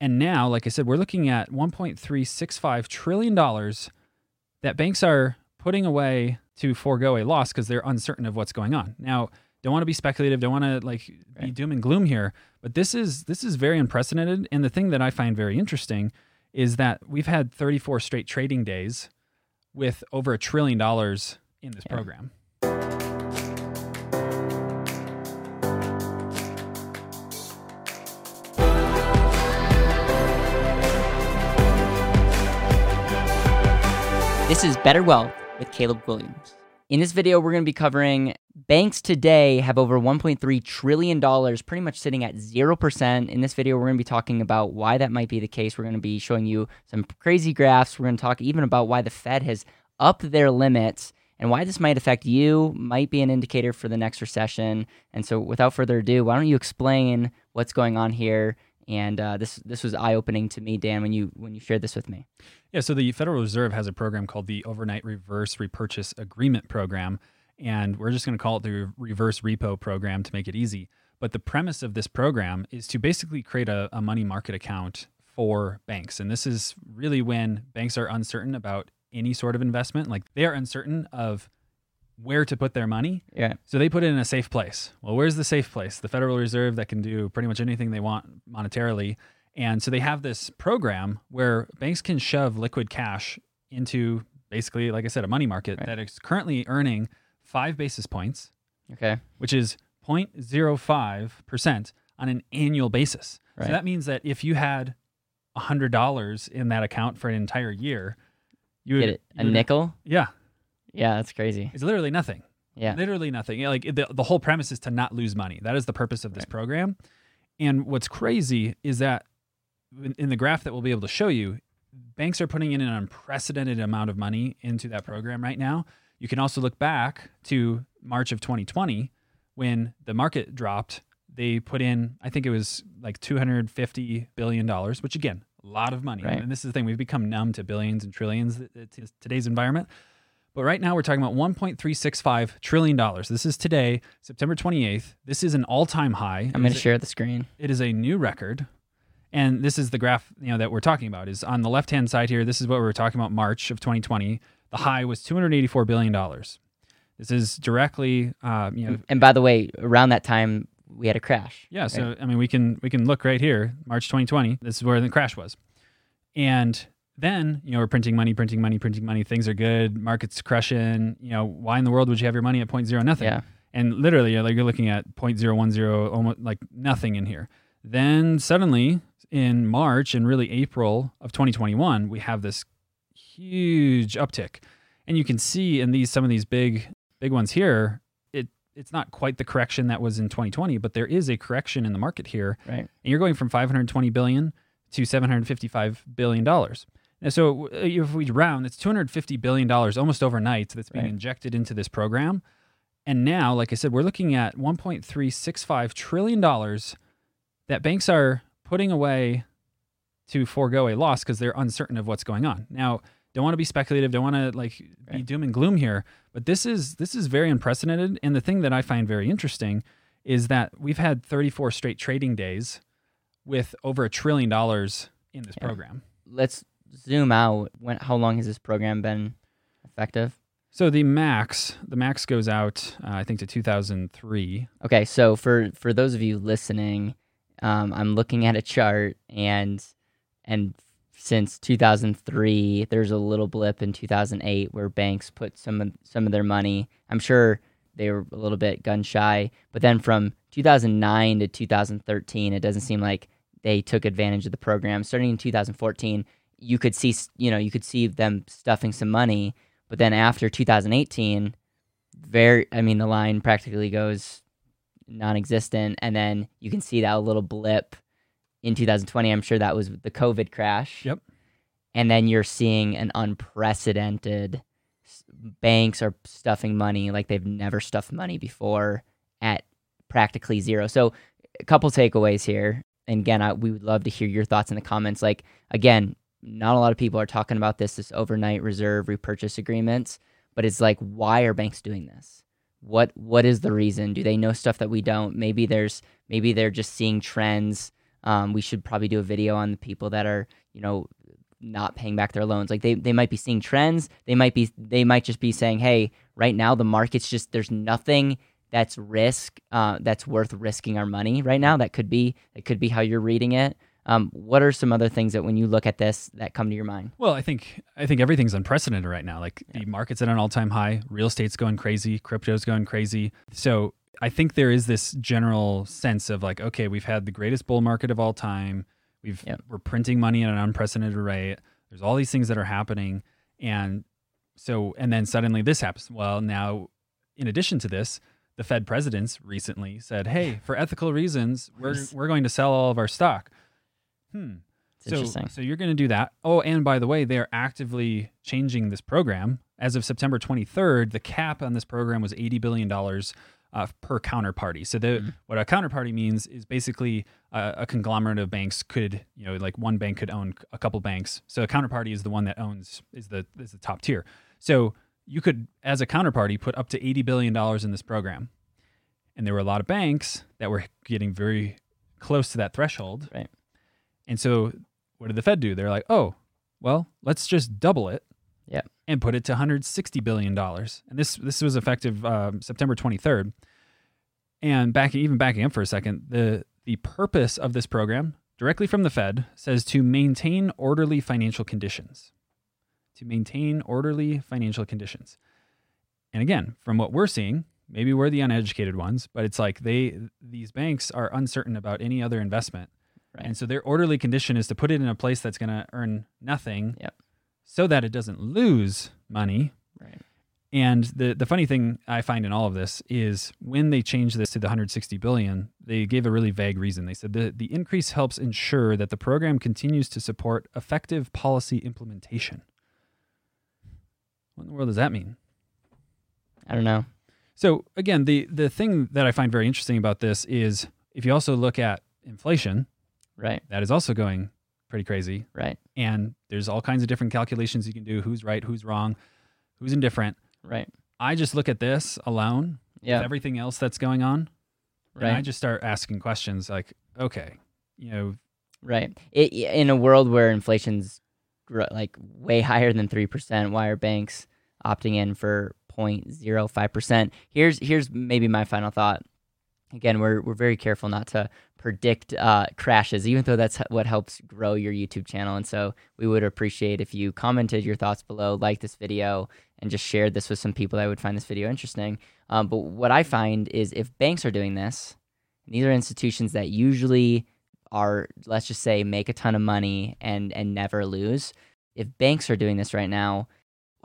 And now, like I said, we're looking at 1.365 trillion dollars that banks are putting away to forego a loss because they're uncertain of what's going on. Now, don't want to be speculative, don't want to like be Right. doom and gloom here, but this is this is very unprecedented. And the thing that I find very interesting is that we've had 34 straight trading days with over a trillion dollars in this Yeah. program. This is Better Wealth with Caleb Guilliams. In this video, we're going to be covering banks today have over $1.3 trillion, pretty much sitting at 0%. In this video, we're going to be talking about why that might be the case. We're going to be showing you some crazy graphs. We're going to talk even about why the Fed has upped their limits and why this might affect you, might be an indicator for the next recession. And so, without further ado, why don't you explain what's going on here? And uh, this this was eye opening to me, Dan, when you when you shared this with me. Yeah, so the Federal Reserve has a program called the Overnight Reverse Repurchase Agreement Program, and we're just going to call it the Reverse Repo Program to make it easy. But the premise of this program is to basically create a, a money market account for banks. And this is really when banks are uncertain about any sort of investment. Like they are uncertain of where to put their money. Yeah. So they put it in a safe place. Well, where's the safe place? The Federal Reserve that can do pretty much anything they want monetarily. And so they have this program where banks can shove liquid cash into basically, like I said, a money market Right. that is currently earning five basis points, Okay. which is 0.05% on an annual basis. Right. So that means that if you had $100 in that account for an entire year, you would Get it? A you would- nickel? Yeah, Yeah, that's crazy. it's literally nothing. Yeah. Literally nothing. Like the, the whole premise is to not lose money. That is the purpose of this program. And what's crazy is that in, in the graph that we'll be able to show you, banks are putting in an unprecedented amount of money into that program right now. You can also look back to March of 2020 when the market dropped. They put in, I think it was like 250 billion dollars, which again, a lot of money. Right. And this is the thing, we've become numb to billions and trillions uh, th- th- today's environment. But right now we're talking about 1.365 trillion dollars. This is today, September 28th. This is an all-time high. I'm going to share the screen. It is a new record. And this is the graph, you know, that we're talking about. Is on the left-hand side here. This is what we were talking about March of 2020. The high was 284 billion dollars. This is directly, um, you know, And by the way, around that time, we had a crash. yeah, so I mean, we can we can look right here, March 2020. This is where the crash was, and then you know we're printing money, printing money, printing money. Things are good, market's crushing. You know, why in the world would you have your money at point zero nothing? Yeah. And literally, you're like you're looking at point zero one zero, almost like nothing in here. Then suddenly in March and really April of 2021, we have this huge uptick, and you can see in these some of these big big ones here. It it's not quite the correction that was in 2020, but there is a correction in the market here, Right. and you're going from 520 billion to 755 billion dollars. And so uh, if we round, it's 250 billion dollars almost overnight that's being Right. injected into this program. And now, like I said, we're looking at 1.365 trillion dollars that banks are putting away to forego a loss because they're uncertain of what's going on. Now, don't want to be speculative, don't want to like be Right. doom and gloom here, but this is this is very unprecedented. And the thing that I find very interesting is that we've had 34 straight trading days with over a trillion dollars in this Yeah. program. Let's zoom out. When? How long has this program been effective? So the max, the max goes out, uh, I think, to 2003. Okay, so for for those of you listening, um, I'm looking at a chart, and and since 2003, there's a little blip in 2008 where banks put some of some of their money. I'm sure they were a little bit gun shy, but then from 2009 to 2013, it doesn't seem like they took advantage of the program. Starting in 2014, you could see you know you could see them stuffing some money, but then after 2018, very I mean the line practically goes non-existent and then you can see that little blip in 2020 i'm sure that was the covid crash. Yep. and then you're seeing an unprecedented banks are stuffing money like they've never stuffed money before at practically zero. So a couple takeaways here. And again I, we would love to hear your thoughts in the comments. Like again not a lot of people are talking about this this overnight reserve repurchase agreements but it's like why are banks doing this what what is the reason do they know stuff that we don't maybe there's maybe they're just seeing trends Um, we should probably do a video on the people that are, you know, not paying back their loans. Like they, they might be seeing trends. They might be they might just be saying, hey, right now the market's just there's nothing that's risk uh, that's worth risking our money right now. That could be that could be how you're reading it. Um, what are some other things that when you look at this that come to your mind? Well, I think I think everything's unprecedented right now. Like yeah. the market's at an all-time high, real estate's going crazy, crypto's going crazy. So I think there is this general sense of like, okay, we've had the greatest bull market of all time. We've yep. we're printing money at an unprecedented rate. There's all these things that are happening, and so and then suddenly this happens. Well, now in addition to this, the Fed presidents recently said, "Hey, for ethical reasons, we're we're going to sell all of our stock." Hmm. so, so you're going to do that. Oh, and by the way, they are actively changing this program. As of September 23rd, the cap on this program was 80 billion dollars uh, per counterparty. So the mm-hmm. what a counterparty means is basically a, a, conglomerate of banks could, you know, like one bank could own a couple banks. So a counterparty is the one that owns is the is the top tier. So you could, as a counterparty, put up to $80 billion in this program. And there were a lot of banks that were getting very close to that threshold. Right. And so what did the Fed do? They're like, oh, well, let's just double it. Yeah. And put it to 160 billion dollars. And this this was effective um, September 23rd. And back even backing up for a second, the the purpose of this program, directly from the Fed, says to maintain orderly financial conditions to maintain orderly financial conditions. And again, from what we're seeing, maybe we're the uneducated ones, but it's like they these banks are uncertain about any other investment. Right. And so their orderly condition is to put it in a place that's going to earn nothing yep. so that it doesn't lose money. Right. And the the funny thing I find in all of this is when they changed this to the 160 billion, they gave a really vague reason. They said the, the increase helps ensure that the program continues to support effective policy implementation. What in the world does that mean? I don't know. So again, the the thing that I find very interesting about this is if you also look at inflation, right, that is also going pretty crazy, right, and there's all kinds of different calculations you can do: who's right, who's wrong, who's indifferent, right. I just look at this alone, yeah, everything else that's going on, right. And I just start asking questions like, okay, you know, right, it, in a world where inflation's like way higher than 3%. Why are banks opting in for 0.05%? Here's here's maybe my final thought. Again, we're we're very careful not to predict uh, crashes, even though that's what helps grow your YouTube channel. And so we would appreciate if you commented your thoughts below, like this video, and just shared this with some people that would find this video interesting. Um, but what I find is if banks are doing this, these are institutions that usually are let's just say make a ton of money and and never lose if banks are doing this right now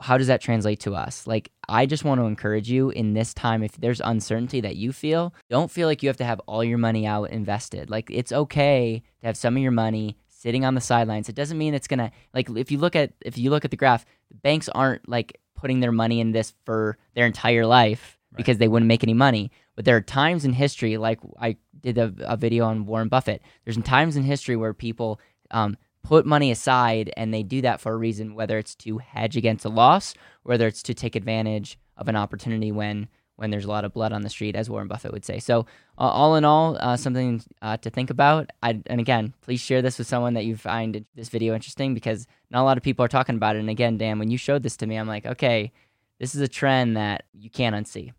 how does that translate to us like i just want to encourage you in this time if there's uncertainty that you feel don't feel like you have to have all your money out invested like it's okay to have some of your money sitting on the sidelines it doesn't mean it's gonna like if you look at if you look at the graph banks aren't like putting their money in this for their entire life right. because they wouldn't make any money but there are times in history, like I did a, a video on Warren Buffett. There's times in history where people um, put money aside, and they do that for a reason, whether it's to hedge against a loss, whether it's to take advantage of an opportunity when when there's a lot of blood on the street, as Warren Buffett would say. So, uh, all in all, uh, something uh, to think about. I, and again, please share this with someone that you find this video interesting because not a lot of people are talking about it. And again, Dan, when you showed this to me, I'm like, okay, this is a trend that you can't unsee.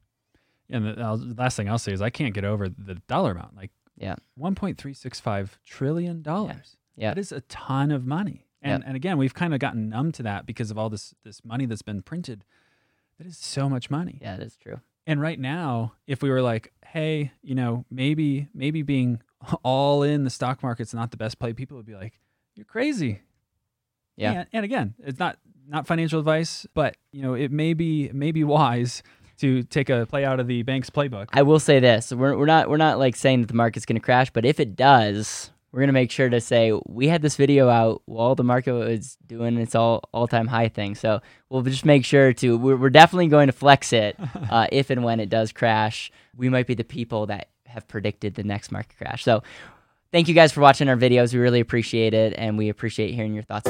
And the, last thing I'll say is I can't get over the dollar amount. Like, yeah, one point three six five trillion dollars. Yeah. That is a ton of money. And yep. and again, we've kind of gotten numb to that because of all this this money that's been printed. That is so much money. Yeah, that's true. And right now, if we were like, hey, you know, maybe maybe being all in the stock market's not the best play, people would be like, you're crazy. Yeah. And, and again, it's not not financial advice, but you know, it may be may be wise to take a play out of the bank's playbook. I will say this: we're we're not we're not like saying that the market's going to crash, but if it does, we're to make sure to say we had this video out while the market was doing its all all time high thing. So we'll just make sure to we're, we're definitely going to flex it uh, if and when it does crash. We might be the people that have predicted the next market crash. So thank you guys for watching our videos. We really appreciate it, and we appreciate hearing your thoughts.